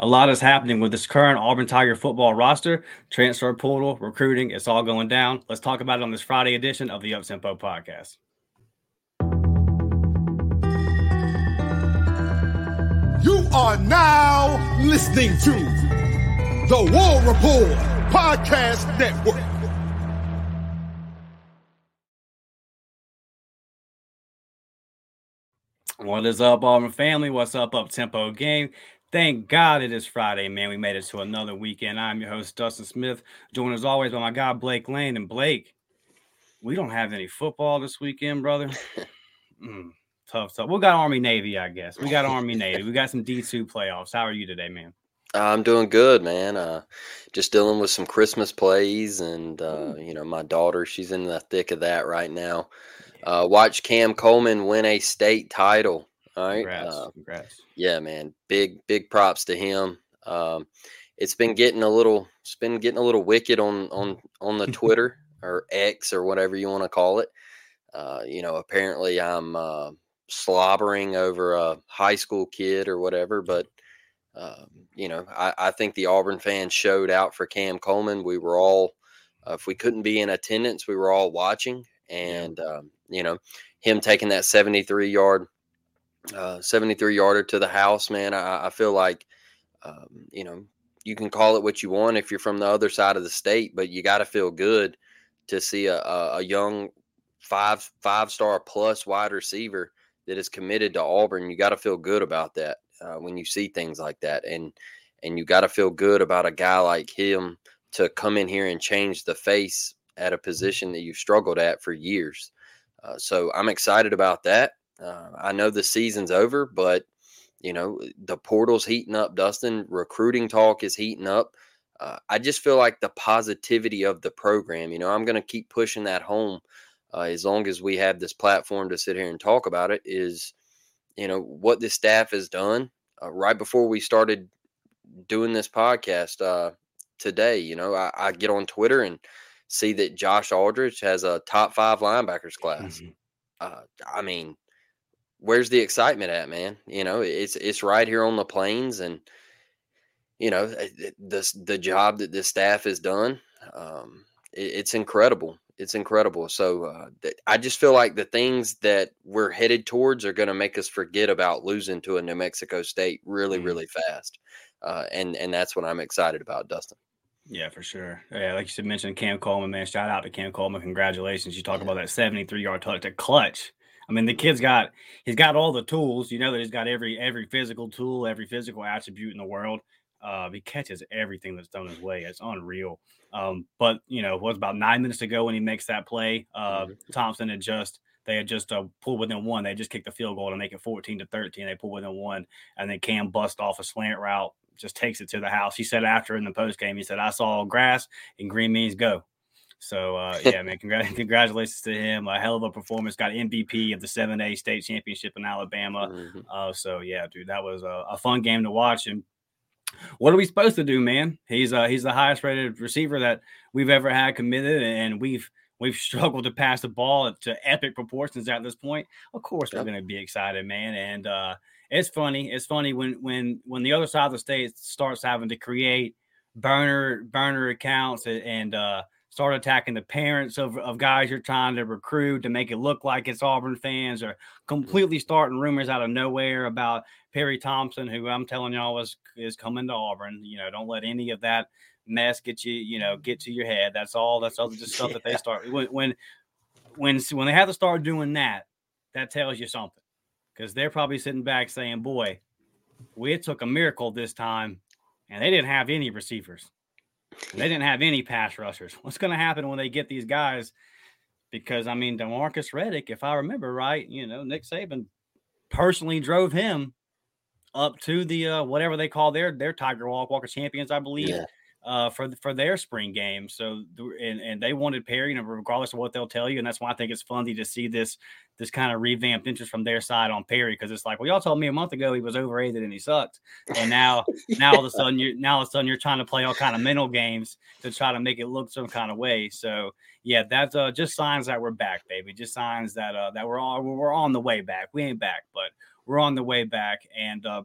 A lot is happening with this current Auburn Tiger football roster, transfer portal, recruiting. It's all going down. Let's talk about it on this Friday edition of the Uptempo podcast. You are now listening to the War Report Podcast Network. What is up, Auburn family? What's up, up tempo game? Thank God it is Friday, man. We made it to another weekend. I'm your host, Dustin Smith, joined as always by my guy, Blake Lane. And Blake, we don't have any football this weekend, brother. Mm, tough, tough. We got Army Navy, I guess. We got Army Navy. We got some D2 playoffs. How are you today, man? I'm doing good, man. Uh, just dealing with some Christmas plays, and uh, you know, my daughter, she's in the thick of that right now. Uh, watch Cam Coleman win a state title. All right, Congrats. Uh, Congrats. yeah, man. Big, big props to him. Um, it's been getting a little, it's been getting a little wicked on on on the Twitter or X or whatever you want to call it. Uh, you know, apparently I'm uh, slobbering over a high school kid or whatever, but um, you know, I, I think the Auburn fans showed out for Cam Coleman. We were all, uh, if we couldn't be in attendance, we were all watching, and um, you know, him taking that 73 yard, 73 yarder to the house, man. I, I feel like, um, you know, you can call it what you want if you're from the other side of the state, but you got to feel good to see a, a, a young five five star plus wide receiver that is committed to Auburn. You got to feel good about that uh, when you see things like that, and and you got to feel good about a guy like him to come in here and change the face at a position that you've struggled at for years. Uh, so I'm excited about that. Uh, I know the season's over, but you know the portal's heating up. Dustin, recruiting talk is heating up. Uh, I just feel like the positivity of the program. You know, I'm going to keep pushing that home uh, as long as we have this platform to sit here and talk about it. Is you know what the staff has done uh, right before we started doing this podcast uh, today. You know, I, I get on Twitter and see that Josh Aldridge has a top five linebackers class. Mhm. Uh, I mean, where's the excitement at, man? You know, it's it's right here on the plains, and you know the the, the job that the staff has done. Um, it, it's incredible. It's incredible. So uh, th- I just feel like the things that we're headed towards are going to make us forget about losing to a New Mexico State really, Mhm. really fast. Uh, and and that's what I'm excited about, Dustin. Yeah, for sure. Yeah, like you said, mentioned Cam Coleman, man. Shout out to Cam Coleman. Congratulations. You talk Yeah. about that 73 yard touch, that clutch. I mean, the kid's got he's got all the tools. You know that he's got every every physical tool, every physical attribute in the world. Uh, he catches everything that's thrown his way. It's unreal. Um, but you know, it was about nine minutes to go when he makes that play. Uh, Thompson had just they had just uh, pulled within one. They just kicked the field goal to make it 14 to 13. They pulled within one, and then Cam bust off a slant route, just takes it to the house. He said after in the post game, he said, "I saw grass and green means go." So uh, yeah, man, congr- congratulations to him. A hell of a performance. Got MVP of the 7A state championship in Alabama. Mhm. Uh, so yeah, dude, that was a, a fun game to watch. And what are we supposed to do, man? He's uh he's the highest rated receiver that we've ever had committed, and we've we've struggled to pass the ball to epic proportions at this point. Of course, Yep. we're gonna be excited, man. And uh it's funny. It's funny when when when the other side of the state starts having to create burner burner accounts and, and uh start attacking the parents of, of guys you're trying to recruit to make it look like it's Auburn fans or mm-hmm. completely starting rumors out of nowhere about Perry Thompson, who I'm telling y'all is is coming to Auburn. You know, don't let any of that mess get you, you know, get to your head. That's all. That's all the stuff that they start when when when when they have to start doing that. That tells you something because they're probably sitting back saying, "Boy, we took a miracle this time, and they didn't have any receivers. They didn't have any pass rushers. What's going to happen when they get these guys? Because I mean, Demarcus Riddick, if I remember right, you know, Nick Saban personally drove him up to the uh, whatever they call their their Tiger Walk Walk of Champions, I believe. Yeah uh, for for their spring game. So and and they wanted Perry, you know, regardless of what they'll tell you, and that's why I think it's funny to see this this kind of revamped interest from their side on Perry because it's like, well, y'all told me a month ago he was overrated and he sucked, and now now all of a sudden you're now all of a sudden you're trying to play all kind of mental games to try to make it look some kind of way. So yeah, that's uh, just signs that we're back, baby. Just signs that uh, that we're all we're on the way back. We ain't back, but we're on the way back, and uh,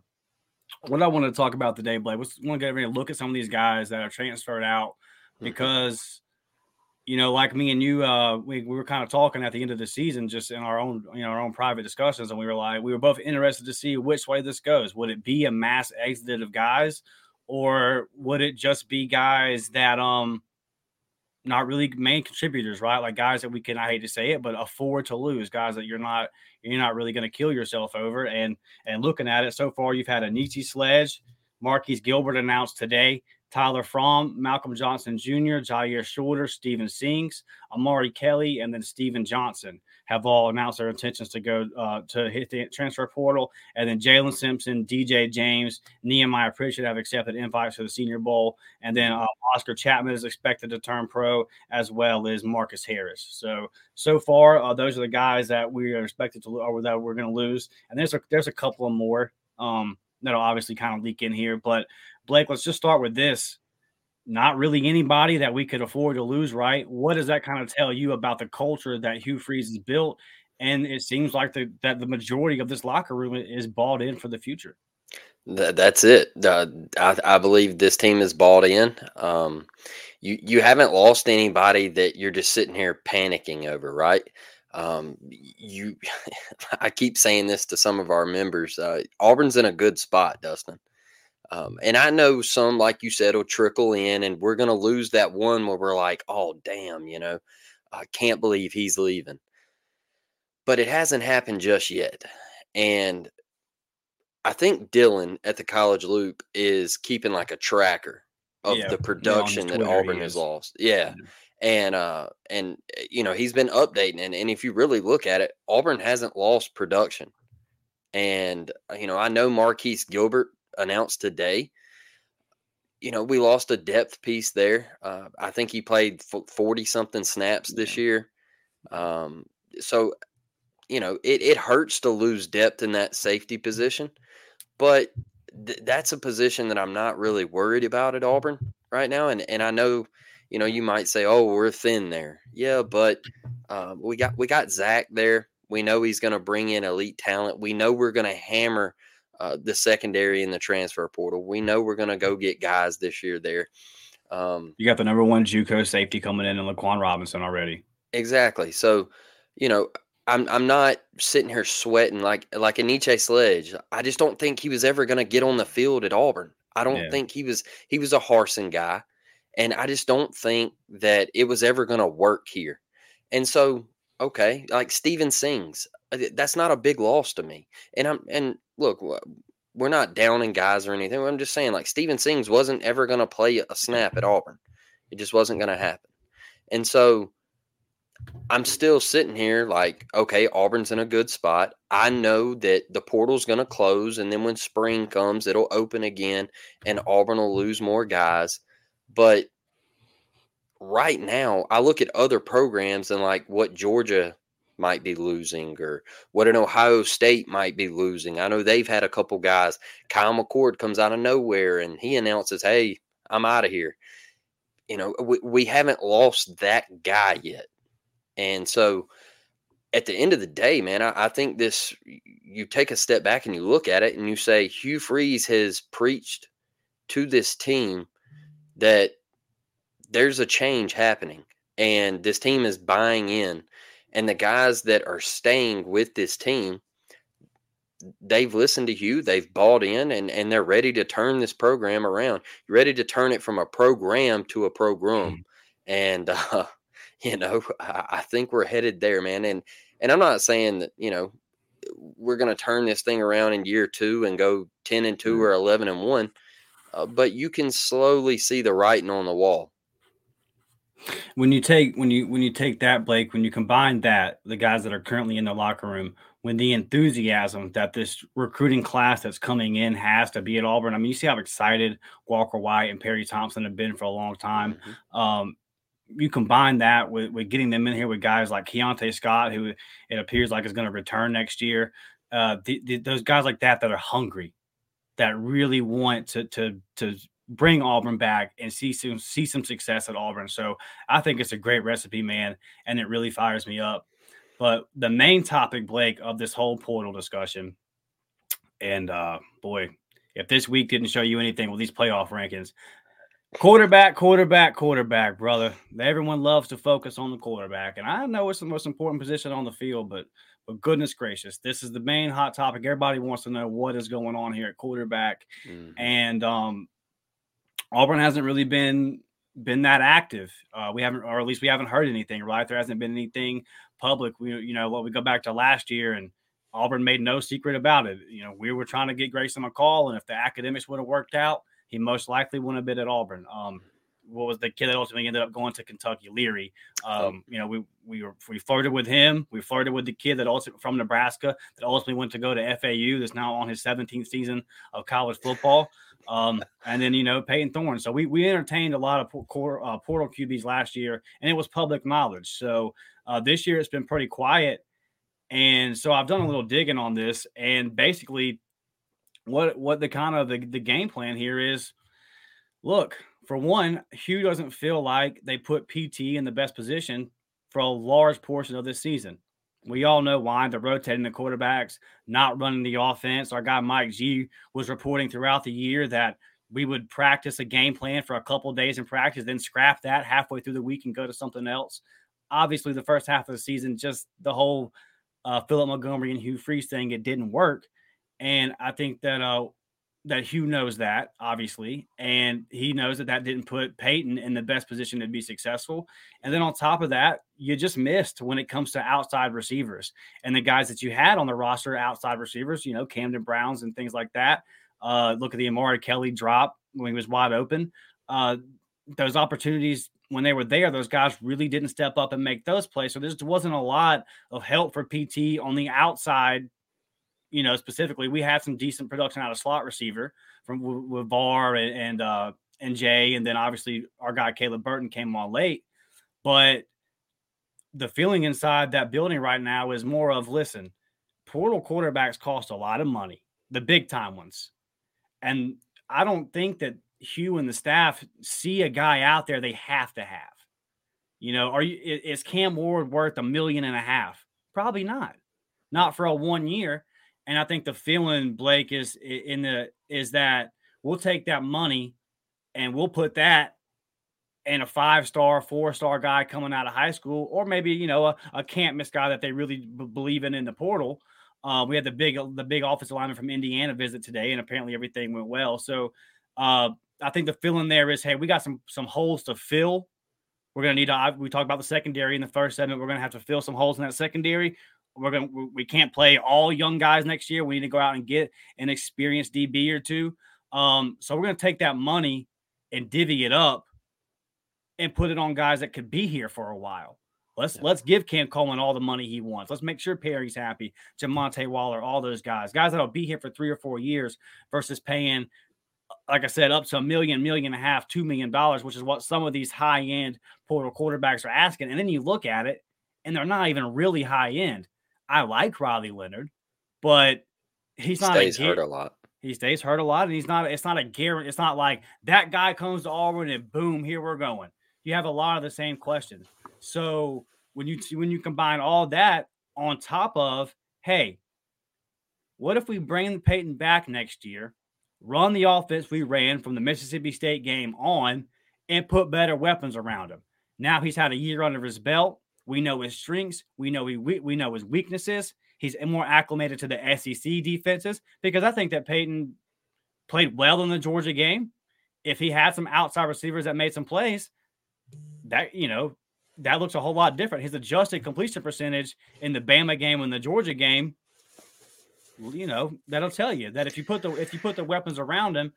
what I want to talk about today, Blake, was want to get everybody to look at some of these guys that are transferred out mm-hmm. because mm-hmm. you know, like me and you, uh, we, we were kind of talking at the end of the season, just in our own, you know, our own private discussions, and we were like, we were both interested to see which way this goes. Would it be a mass exit of guys, or would it just be guys that um not really main contributors, right? Like guys that we can, I hate to say it, but afford to lose, guys that you're not you're not really going to kill yourself over. And and looking at it so far, you've had a Nietzsche Sledge, Marquise Gilbert announced today, Tyler Fromm, Malcolm Johnson Jr., Jyaire Shorter, Steven Sings, Omari Kelly, and then Steven Johnson have all announced their intentions to go uh, to hit the transfer portal. And then Jaylin Simpson, DJ James, Nehemiah Pritchett have accepted invites to the Senior Bowl. And then uh, Oscar Chapman is expected to turn pro, as well as Marcus Harris. So so far, uh, those are the guys that we are expected to or that we're going to lose. And there's a there's a couple of more um, that'll obviously kind of leak in here. But Blake, let's just start with this not really anybody that we could afford to lose, right? What does that kind of tell you about the culture that Hugh Freeze has built? And it seems like the, that the majority of this locker room is bought in for the future. That's it. Uh, I, I, believe this team is bought in. Um, you you haven't lost anybody that you're just sitting here panicking over, right? Um, you, I keep saying this to some of our members. Uh, Auburn's in a good spot, Dustin. Um, and I know some, like you said, will trickle in, and we're going to lose that one where we're like, oh, damn, you know, I can't believe he's leaving. But it hasn't happened just yet. And I think Dylan at the college loop is keeping like a tracker of yeah, the production that Auburn has lost. Yeah. yeah. And uh and eh, you know, he's been updating and, and if you really look at it, Auburn hasn't lost production. And uh, you know, I know Marquise Gilbert announced today. You know, we lost a depth piece there. Uh, I think he played 40 something snaps this year. Um, so, you know, it, it hurts to lose depth in that safety position, but th- that's a position that I'm not really worried about at Auburn right now. And, and I know, you know, you might say, oh, we're thin there. Yeah, but uh, we got we got Zach there. We know he's going to bring in elite talent. We know we're going to hammer – uh, the secondary in the transfer portal. We know we're going to go get guys this year there. Um, you got the number one JUCO safety coming in, and Laquan Robinson already. Exactly. So, you know, I'm I'm not sitting here sweating like like a Nietzsche Sledge. I just don't think he was ever going to get on the field at Auburn. I don't yeah. think he was he was a Harsin guy, and I just don't think that it was ever going to work here. And so, okay, like Steven Sings, uh, that's not a big loss to me. And I'm and look, we're not downing guys or anything. I'm just saying, like Steven Sings wasn't ever going to play a snap at Auburn. It just wasn't going to happen. And so I'm still sitting here like, okay, Auburn's in a good spot. I know that the portal's going to close, and then when spring comes, it'll open again, and Auburn will lose more guys. But right now, I look at other programs and like what Georgia might be losing or what an Ohio State might be losing. I know they've had a couple guys. Kyle McCord comes out of nowhere and he announces, Hey, I'm out of here. You know, we, we haven't lost that guy yet. And so at the end of the day, man, I, I think this you take a step back and you look at it and you say Hugh Freeze has preached to this team that there's a change happening and this team is buying in and the guys that are staying with this team, they've listened to you, they've bought in, and, and they're ready to turn this program around. You're ready to turn it from a program to a program. Mm. And, uh, you know, I, I think we're headed there, man. And, and I'm not saying that, you know, we're going to turn this thing around in year two and go 10 and 2 mm. or 11 and 1. Uh, but you can slowly see the writing on the wall when you take when you when you take that Blake, when you combine that, the guys that are currently in the locker room when the enthusiasm that this recruiting class that's coming in has to be at Auburn. I mean, you see how excited Walker White and Perry Thompson have been for a long time. Mm-hmm. Um, you combine that with, with getting them in here with guys like Keionte Scott, who it appears like is going to return next year. Uh, the, the, those guys like that that are hungry, that really want to to to bring Auburn back and see some see some success at Auburn. So I think it's a great recipe, man, and it really fires me up. But the main topic, Blake, of this whole portal discussion, and uh boy, if this week didn't show you anything with these playoff rankings, quarterback, quarterback, quarterback, brother. Everyone loves to focus on the quarterback, and I know it's the most important position on the field, but but goodness gracious, this is the main hot topic. Everybody wants to know what is going on here at quarterback, mm-hmm. and um, Auburn hasn't really been been that active. Uh, we haven't, or at least we haven't heard anything. Right, there hasn't been anything public. We, you know, what we go back to last year, and Auburn made no secret about it. You know, we were trying to get Grayson McCall, and if the academics would have worked out, he most likely wouldn't have been at Auburn. Um, what was the kid that ultimately ended up going to Kentucky, Leary. Oh. Um, you know, we we were we flirted with him. We flirted with the kid that also from Nebraska that ultimately went to go to FAU. That's now on his 17th season of college football. Um, and then you know Payton Thorne. So we we entertained a lot of por- uh, portal QBs last year, and it was public knowledge. So uh, this year it's been pretty quiet, and so I've done a little digging on this, and basically, what what the kind of the, the game plan here is. Look, for one, Hugh doesn't feel like they put PT in the best position for a large portion of this season. We all know why they're rotating the quarterbacks, not running the offense. Our guy Mike G was reporting throughout the year that we would practice a game plan for a couple days in practice, then scrap that halfway through the week and go to something else. Obviously, the first half of the season, just the whole uh, Philip Montgomery and Hugh Freeze thing, it didn't work. And I think that uh, that Hugh knows that, obviously, and he knows that that didn't put Payton in the best position to be successful. And then on top of that, you just missed when it comes to outside receivers and the guys that you had on the roster, outside receivers, you know, Camden Browns and things like that. Uh, look at the Omari Kelly drop when he was wide open. Uh, those opportunities when they were there, those guys really didn't step up and make those plays. So there just wasn't a lot of help for PT on the outside you know, specifically, we had some decent production out of slot receiver from with VAR and and, uh, and Jay, and then obviously our guy Caleb Burton came on late. But the feeling inside that building right now is more of listen, portal quarterbacks cost a lot of money, the big time ones, and I don't think that Hugh and the staff see a guy out there they have to have. You know, are you is Cam Ward worth a million and a half? Probably not. Not for a one year. And I think the feeling, Blake, is in the is that we'll take that money and we'll put that in a five star, four star guy coming out of high school, or maybe you know a, a can't miss guy that they really b- believe in in the portal. Uh, we had the big the big offensive lineman from Indiana visit today, and apparently everything went well. So uh, I think the feeling there is, hey, we got some some holes to fill. We're gonna need to. We talked about the secondary in the first segment. We're gonna have to fill some holes in that secondary we're gonna we can't play all young guys next year. We need to go out and get an experienced DB or two. Um, so we're gonna take that money and divvy it up and put it on guys that could be here for a while. Let's yeah. let's give Cam Coleman all the money he wants. Let's make sure Perry's happy. Jamonte Waller, all those guys, guys that'll be here for three or four years versus paying, like I said, up to a million, million and a half, two million dollars, which is what some of these high end portal quarterbacks are asking. And then you look at it, and they're not even really high end. I like Riley Leonard, but he's not stays a, hurt a lot. He stays hurt a lot, and he's not. It's not a guarantee. It's not like that guy comes to Auburn and boom, here we're going. You have a lot of the same questions. So when you when you combine all that on top of, hey, what if we bring Payton back next year, run the offense we ran from the Mississippi State game on, and put better weapons around him? Now he's had a year under his belt. We know his strengths. We know he, we, we know his weaknesses. He's more acclimated to the SEC defenses because I think that Payton played well in the Georgia game. If he had some outside receivers that made some plays, that you know that looks a whole lot different. His adjusted completion percentage in the Bama game and the Georgia game, you know, that'll tell you that if you put the if you put the weapons around him,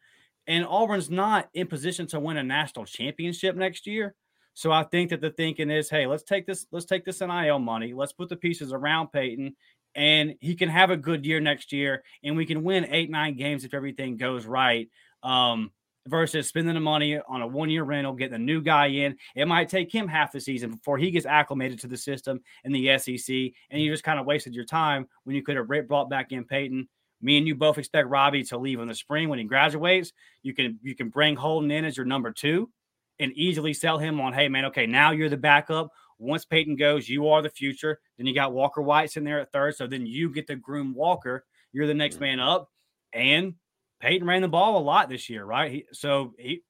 and Auburn's not in position to win a national championship next year, so I think that the thinking is, hey, let's take this, let's take this NIL money, let's put the pieces around Payton and he can have a good year next year, and we can win eight, nine games if everything goes right. Um, versus spending the money on a one year rental, getting a new guy in. It might take him half the season before he gets acclimated to the system in the SEC. And you just kind of wasted your time when you could have brought back in Payton. Me and you both expect Robbie to leave in the spring when he graduates. You can you can bring Holden in as your number two and easily sell him on, hey man, okay, now you're the backup. Once Payton goes, you are the future. Then you got Walker White's in there at third. So then you get to groom Walker. You're the next man up. And Payton ran the ball a lot this year, right? He, so he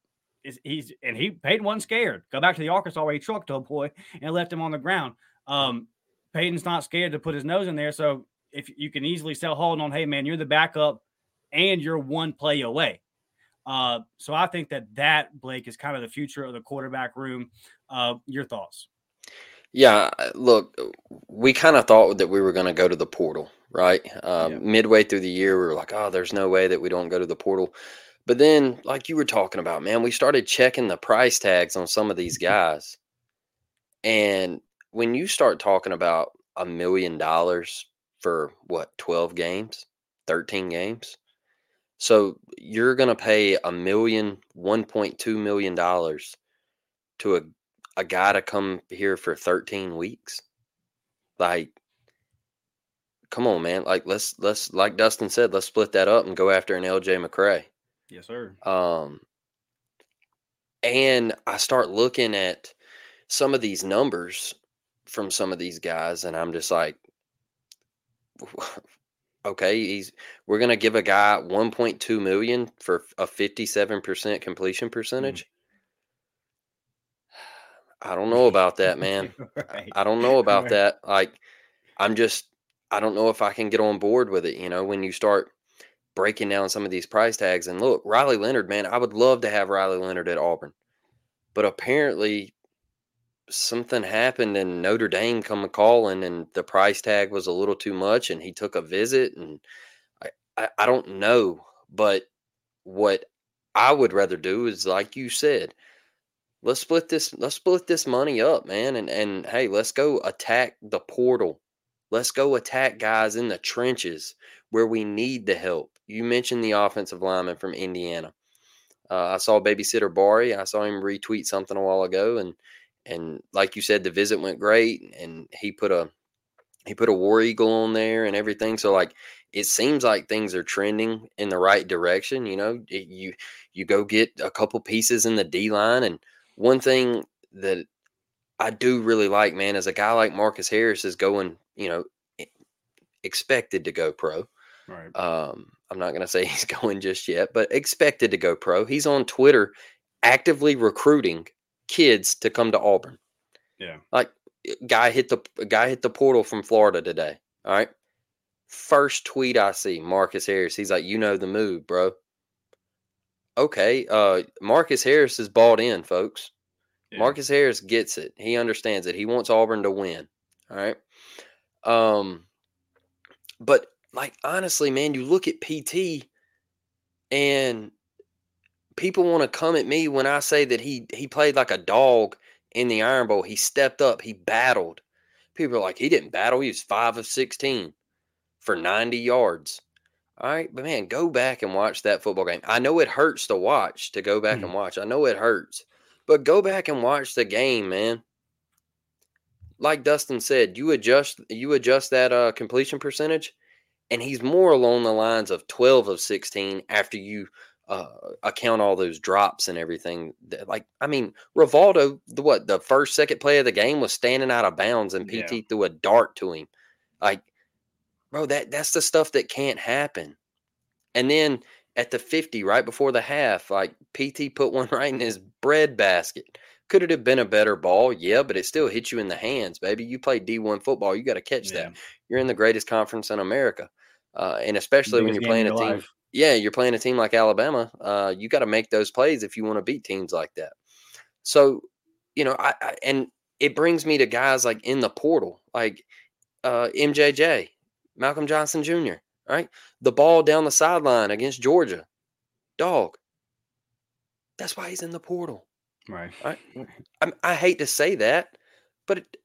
is he's and he Payton wasn't scared. Go back to the Arkansas where he trucked a boy and left him on the ground. Um, Payton's not scared to put his nose in there. So if you can easily sell Holden on, hey man, you're the backup and you're one play away. Uh, so I think that that Blake is kind of the future of the quarterback room. Uh, your thoughts? Yeah, look, we kind of thought that we were going to go to the portal, right? Um, yeah. Midway through the year, we were like, oh, there's no way that we don't go to the portal. But then, like you were talking about, man, we started checking the price tags on some of these guys. And when you start talking about a million dollars for what, 12 games, 13 games? So you're going to pay a million, $1.2 million to a a guy to come here for 13 weeks? Like, come on, man. Like, let's let's like Dustin said, let's split that up and go after an LJ McCray. Yes, sir. Um, and I start looking at some of these numbers from some of these guys, and I'm just like, okay, he's we're gonna give a guy 1.2 million for a 57% completion mm. percentage. I don't know about that, man. right. I don't know about right. that. Like, I'm just, I don't know if I can get on board with it. You know, when you start breaking down some of these price tags, and look, Riley Leonard, man, I would love to have Riley Leonard at Auburn, but apparently something happened and Notre Dame come calling, and the price tag was a little too much, and he took a visit, and I, I, I don't know, but what I would rather do is like you said let's split this let's split this money up man and and hey let's go attack the portal. Let's go attack guys in the trenches where we need the help. You mentioned the offensive lineman from indiana. Uh, i saw babysitter Barry. i saw him retweet something a while ago and and like you said the visit went great and he put a he put a war eagle on there and everything so like it seems like things are trending in the right direction you know it, you you go get a couple pieces in the d line and one thing that I do really like, man, is a guy like Marcus Harris is going, you know, expected to go pro. Right. Um, I'm not going to say he's going just yet, but expected to go pro. He's on Twitter actively recruiting kids to come to Auburn. Yeah. Like guy hit the guy hit the portal from Florida today. All right. First tweet I see, Marcus Harris. He's like, you know the move, bro okay, uh, Marcus Harris is bought in, folks. Yeah. Marcus Harris gets it. He understands it. He wants Auburn to win. All right. Um, but like honestly, man, you look at PT and people want to come at me when I say that he he played like a dog in the Iron Bowl. He stepped up, he battled. People are like, he didn't battle, he was five of sixteen for 90 yards. All right, but man, go back and watch that football game. I know it hurts to watch, to go back mm and watch. I know it hurts, but go back and watch the game, man. Like Dustin said, you adjust you adjust that uh, completion percentage, and he's more along the lines of twelve of sixteen after you uh, account all those drops and everything. Like, I mean, Rivaldo, the what the first second play of the game was standing out of bounds, and PT yeah. threw a dart to him. Like bro, that that's the stuff that can't happen. And then at the 50, right before the half, like PT put one right in his bread basket. Could it have been a better ball? Yeah, but it still hit you in the hands, baby. You play D1 football, you got to catch yeah. that. You're in the greatest conference in America. Uh, and especially when you're playing a team. Life. Yeah, you're playing a team like Alabama. Uh, you got to make those plays if you want to beat teams like that. So, you know, I, I, and it brings me to guys like in the portal, like uh, MJJ. Malcolm Johnson Jr. Right, the ball down the sideline against Georgia, dog. That's why he's in the portal. Right. right? I, I hate to say that, but it,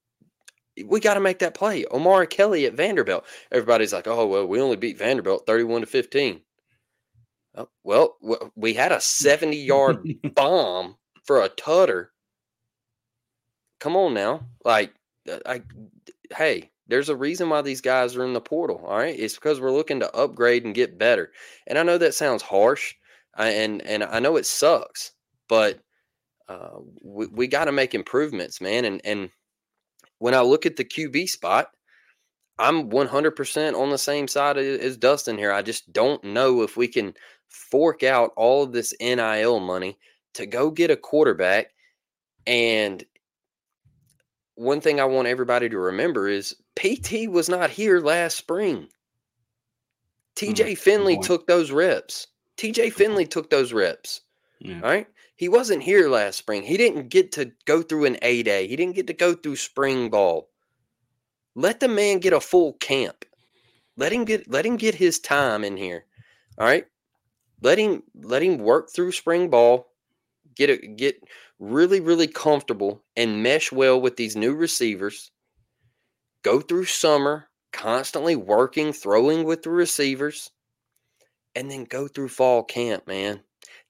we got to make that play. Omari Kelly at Vanderbilt. Everybody's like, oh, well, we only beat Vanderbilt 31 to 15. Oh, well, we had a 70 yard bomb for a tutter. Come on now. Like, uh, I, hey, there's a reason why these guys are in the portal. All right. It's because we're looking to upgrade and get better. And I know that sounds harsh and, and I know it sucks, but uh, we, we got to make improvements, man. And, and when I look at the QB spot, I'm 100% on the same side as Dustin here. I just don't know if we can fork out all of this NIL money to go get a quarterback. And one thing I want everybody to remember is PT was not here last spring. TJ mm, Finley took those reps. TJ Finley took those reps. Yeah. Right? He wasn't here last spring. He didn't get to go through an A day. He didn't get to go through spring ball. Let the man get a full camp. Let him get let him get his time in here. All right. Let him let him work through spring ball. Get a get really, really comfortable and mesh well with these new receivers. Go through summer, constantly working, throwing with the receivers, and then go through fall camp, man.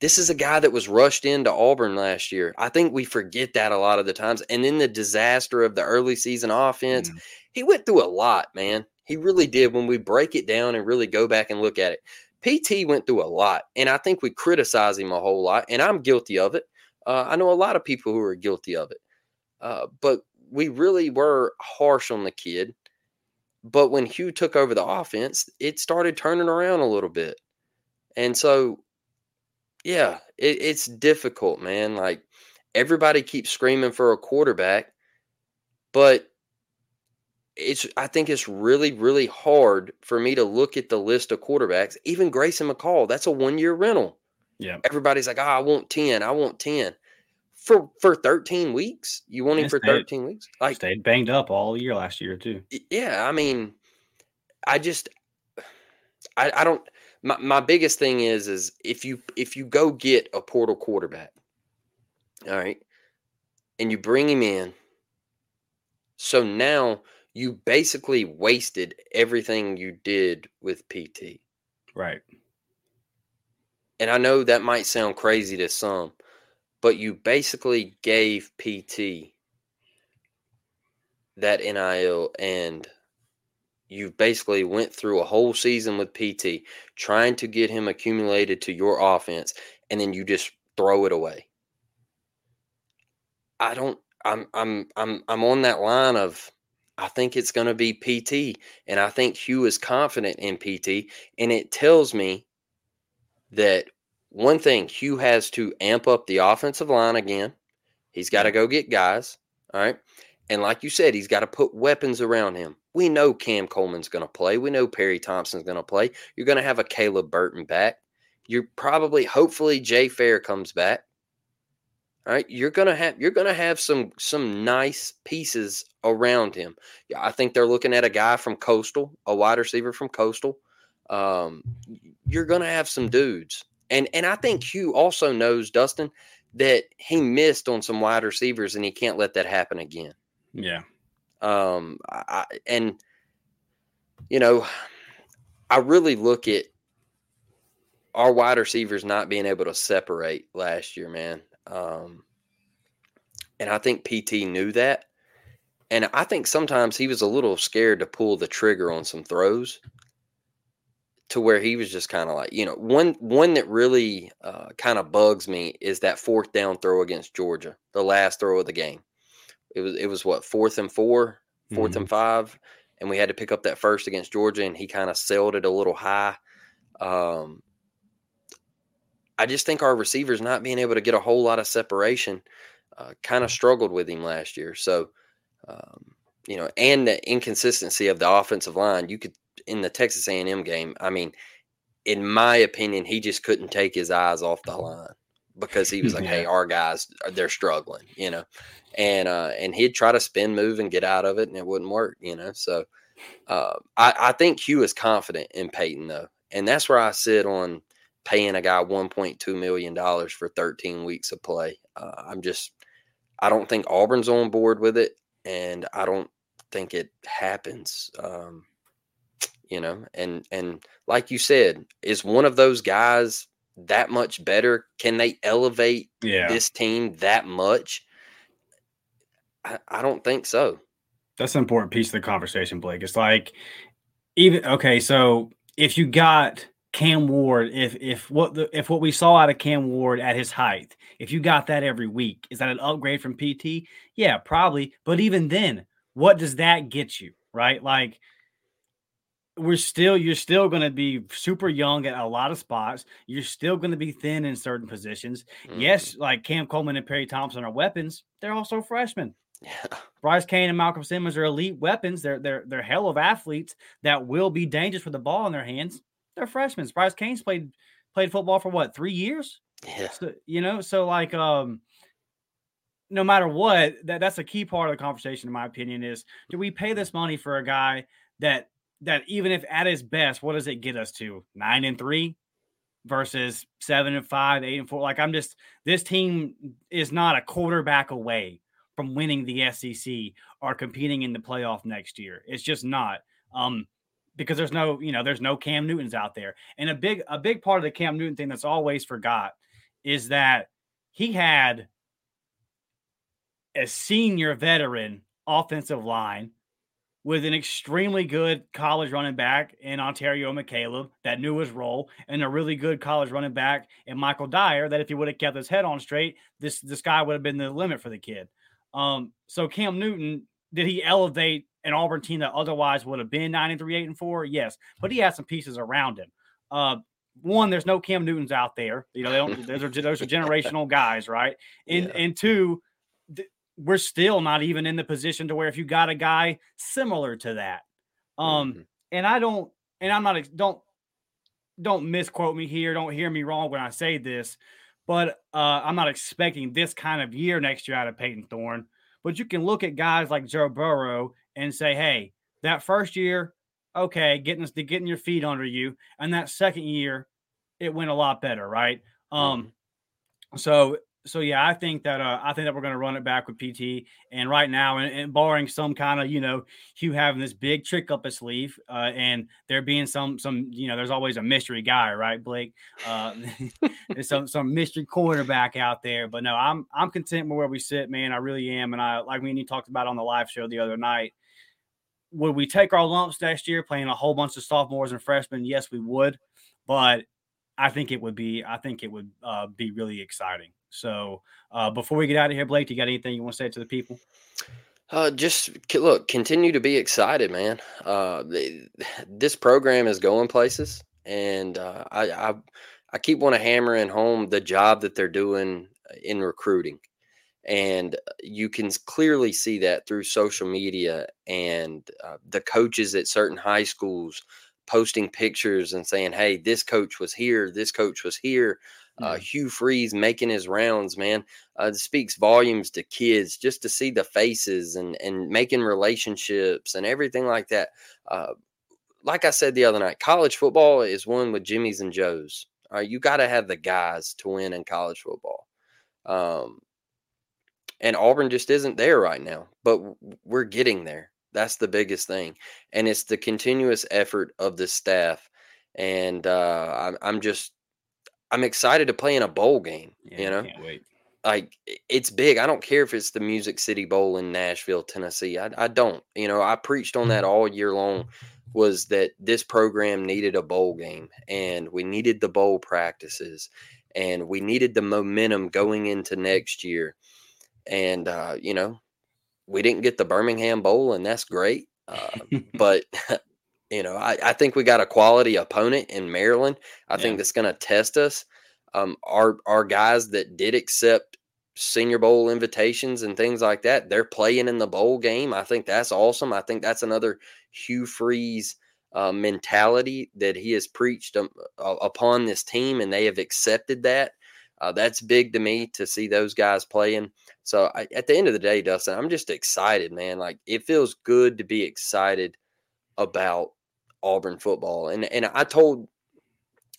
This is a guy that was rushed into Auburn last year. I think we forget that a lot of the times. And then the disaster of the early season offense, mm. He went through a lot, man. He really did when we break it down and really go back and look at it. PT went through a lot, and I think we criticize him a whole lot, and I'm guilty of it. Uh, I know a lot of people who are guilty of it, uh, but we really were harsh on the kid. But when Hugh took over the offense, it started turning around a little bit. And so yeah, it, it's difficult, man. Like everybody keeps screaming for a quarterback, but it's I think it's really really hard for me to look at the list of quarterbacks. Even Grayson McCall, that's a one year rental. Yeah, everybody's like, oh, I want ten, I want ten for for thirteen weeks. You want him for thirteen weeks? Like stayed banged up all year last year too. Yeah, I mean, I just I, I don't my, my biggest thing is is if you if you go get a portal quarterback, all right, and you bring him in, so now you basically wasted everything you did with PT. Right. And I know that might sound crazy to some, but you basically gave PT that NIL and you basically went through a whole season with PT trying to get him accumulated to your offense and then you just throw it away. I don't I'm I'm I'm I'm on that line of I think it's going to be PT and I think Hugh is confident in PT and it tells me that one thing Hugh has to amp up the offensive line again. He's got to go get guys, all right? And like you said, he's got to put weapons around him. We know Cam Coleman's going to play. We know Perry Thompson's going to play. You're going to have a Caleb Burton back. You're probably, hopefully, Jay Fair comes back. All right, you're gonna have you're gonna have some some nice pieces around him. Yeah, I think they're looking at a guy from Coastal, a wide receiver from Coastal. Um, you're gonna have some dudes, and and I think Hugh also knows Dustin that he missed on some wide receivers, and he can't let that happen again. Yeah. Um, I, and you know, I really look at our wide receivers not being able to separate last year, man. Um, and I think PT knew that. And I think sometimes he was a little scared to pull the trigger on some throws to where he was just kind of like, you know, one one that really uh, kind of bugs me is that fourth down throw against Georgia, the last throw of the game it was it was what fourth and four, 4th mm-hmm. and five, and we had to pick up that first against Georgia, and he kind of sailed it a little high. Um, I just think our receivers not being able to get a whole lot of separation uh, kind of struggled with him last year. So, um, you know, and the inconsistency of the offensive line. You could in the Texas A&M game. I mean, in my opinion, he just couldn't take his eyes off the line because he was like, yeah. "Hey, our guys, they're struggling," you know and uh, and he'd try to spin move and get out of it, and it wouldn't work, you know. So uh, I, I think Hugh is confident in Payton though, and that's where I sit on paying a guy 1.2 million dollars for 13 weeks of play. Uh, I'm just I don't think Auburn's on board with it, and I don't think it happens. Um, you know, and and like you said, is one of those guys that much better? Can they elevate Yeah. this team that much? I, I don't think so. That's an important piece of the conversation, Blake. It's like even okay, so if you got Cam Ward, if if what the if what we saw out of Cam Ward at his height, if you got that every week, is that an upgrade from PT? Yeah, probably. But even then, what does that get you? Right? Like we're still you're still going to be super young at a lot of spots. You're still going to be thin in certain positions. Mm, Yes, like Cam Coleman and Perry Thompson are weapons. They're also freshmen. Yeah. Bryce Kane and Malcolm Simmons are elite weapons. They're they're they're hell of athletes that will be dangerous with the ball in their hands. They're freshmen. Bryce Kane's played played football for what three years? Yeah. So, you know, so like um no matter what, that, that's a key part of the conversation, in my opinion, is do we pay this money for a guy that that even if at his best, what does it get us to? Nine and three versus seven and five, eight and four. Like I'm just this team is not a quarterback away from winning the SEC or competing in the playoff next year. It's just not. Um, because there's no, you know, there's no Cam Newtons out there. And a big, a big part of the Cam Newton thing that's always forgot is that he had a senior veteran offensive line with an extremely good college running back in Onterio McCalebb that knew his role, and a really good college running back in Michael Dyer that if he would have kept his head on straight, this this guy would have been the limit for the kid. Um, so Cam Newton, did he elevate an Auburn team that otherwise would have been nine and three, 8, and 4? Yes, but he has some pieces around him. Uh, one, there's no Cam Newtons out there. You know, they don't those are those are generational guys, right? And Yeah. and two, th- we're still not even in the position to where if you got a guy similar to that. Um, Mhm. and I don't, and I'm not, don't, don't misquote me here. Don't hear me wrong when I say this, but uh, I'm not expecting this kind of year next year out of Payton Thorne. But you can look at guys like Joe Burrow and say, hey, that first year, okay, getting to getting your feet under you, and that second year, it went a lot better, right? Um, so so yeah, I think that uh, I think that we're going to run it back with PT. And right now, and, and barring some kind of you know Hugh having this big trick up his sleeve, uh, and there being some some you know there's always a mystery guy, right, Blake? Uh, there's some some mystery quarterback out there. But no, I'm I'm content with where we sit, man. I really am. And I like me and you talked about on the live show the other night. Would we take our lumps next year playing a whole bunch of sophomores and freshmen? Yes, we would. But I think it would be I think it would uh, be really exciting. So uh, before we get out of here, Blake, do you got anything you want to say to the people? Uh, just look, continue to be excited, man. Uh, the- this program is going places, and uh, I, I I keep want to hammer in home the job that they're doing in recruiting, and you can clearly see that through social media and uh, the coaches at certain high schools posting pictures and saying, "Hey, this coach was here. This coach was here." Uh, Hugh Freeze making his rounds, man uh, it speaks volumes to kids just to see the faces and and making relationships and everything like that. Uh, like I said the other night, college football is won with Jimmys and Joes. Uh, you got to have the guys to win in college football. Um, and Auburn just isn't there right now, but we're getting there. That's the biggest thing, and it's the continuous effort of the staff. And uh, I'm, I'm just, I'm excited to play in a bowl game. you know, like it's big. I don't care if it's the Music City Bowl in Nashville, Tennessee. I, I don't. You know, I preached on that all year long. Was that this program needed a bowl game, and we needed the bowl practices, and we needed the momentum going into next year. And uh, you know, we didn't get the Birmingham Bowl, and that's great. Uh, but you know, I, I think we got a quality opponent in Maryland. I think that's going to test us. Um, our our guys that did accept Senior Bowl invitations and things like that, they're playing in the bowl game. I think that's awesome. I think that's another Hugh Freeze uh, mentality that he has preached um, uh, upon this team, and they have accepted that. Uh, that's big to me to see those guys playing. So I, at the end of the day, Dustin, I'm just excited, man. Like it feels good to be excited about Auburn football. And and I told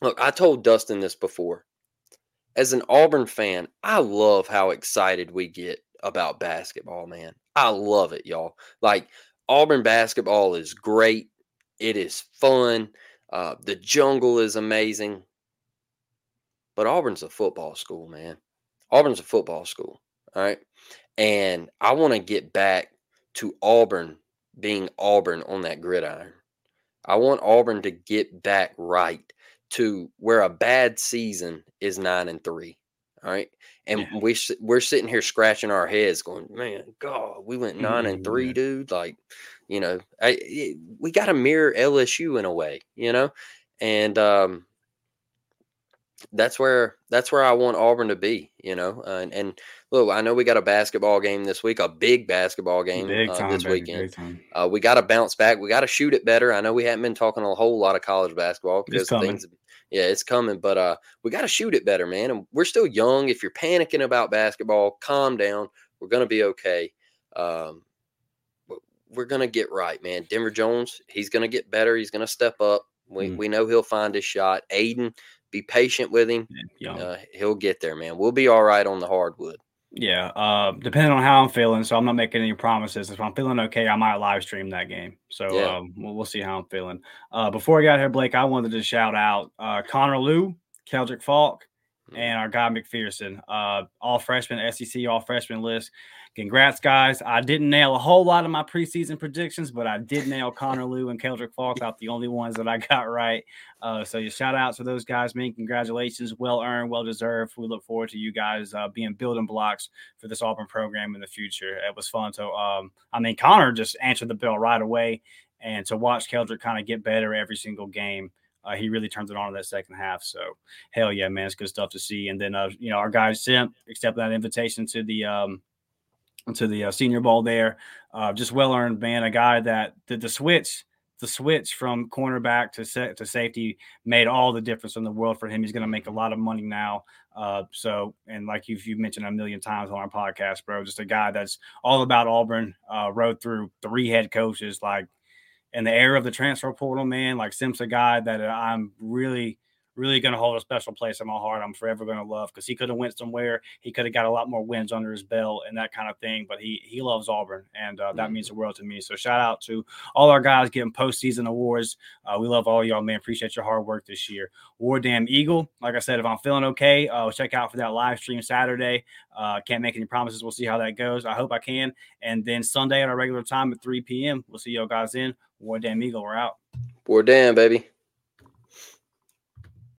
look, I told Dustin this before. As an Auburn fan, I love how excited we get about basketball, man. I love it, y'all. Like Auburn basketball is great. It is fun. Uh, the jungle is amazing. But Auburn's a football school, man. Auburn's a football school. All right. And I want to get back to Auburn being Auburn on that gridiron. I want Auburn to get back right to where a bad season is nine and three. All right. And yeah. we we're sitting here scratching our heads, going, "Man, God, we went 9 mm-hmm. and three, dude." Like, you know, I, we got to mirror LSU in a way, you know, and um, that's where that's where I want Auburn to be, you know. Uh, and, and, look, I know we got a basketball game this week, a big basketball game big uh, this baby, weekend. Uh, we got to bounce back. We got to shoot it better. I know we haven't been talking a whole lot of college basketball because things, yeah, it's coming, but uh, we got to shoot it better, man. And we're still young. If you're panicking about basketball, calm down. We're gonna be okay. Um, we're gonna get right, man. Denver Jones, he's gonna get better. He's gonna step up. We mm. we know he'll find his shot. Aden, be patient with him. Yeah, uh, he'll get there, man. We'll be all right on the hardwood. Yeah, uh, depending on how I'm feeling. So I'm not making any promises. If I'm feeling okay, I might live stream that game. So yeah. um, we'll, we'll, see how I'm feeling. Uh, before I got here, Blake, I wanted to shout out uh, Connor Lew, Keldric Faulk, mm. and our guy McPherson. Uh, all freshman SEC, all freshman list. Congrats, guys. I didn't nail a whole lot of my preseason predictions, but I did nail Connor Lew and Keldric Faulk out the only ones that I got right. Uh, so you shout out to those guys, man. Congratulations. Well earned, well deserved. We look forward to you guys uh, being building blocks for this Auburn program in the future. It was fun. So, um, I mean, Connor just answered the bell right away. And to watch Keldrick kind of get better every single game. Uh, he really turns it on in that second half. So hell yeah, man, it's good stuff to see. And then uh, you know, our guys sent accepted that invitation to the um, to the uh, Senior Bowl there. Uh, just well earned, man. A guy that did the switch, the switch from cornerback to set to safety made all the difference in the world for him. He's going to make a lot of money now. Uh, so, and like you've, you've mentioned a million times on our podcast, bro, just a guy that's all about Auburn. Uh, rode through three head coaches, like in the era of the transfer portal, man. Like Sim's a guy that I'm really really going to hold a special place in my heart. I'm forever going to love because he could have went somewhere. He could have got a lot more wins under his belt and that kind of thing. But he he loves Auburn, and uh, that mm-hmm. means the world to me. So shout out to all our guys getting postseason awards. Uh, we love all y'all, man. Appreciate your hard work this year. War Damn Eagle. Like I said, if I'm feeling okay, uh, check out for that live stream Saturday. Uh, can't make any promises. We'll see how that goes. I hope I can. And then Sunday at our regular time at 3 p.m. We'll see y'all guys in. War Damn Eagle. We're out. War Damn, baby.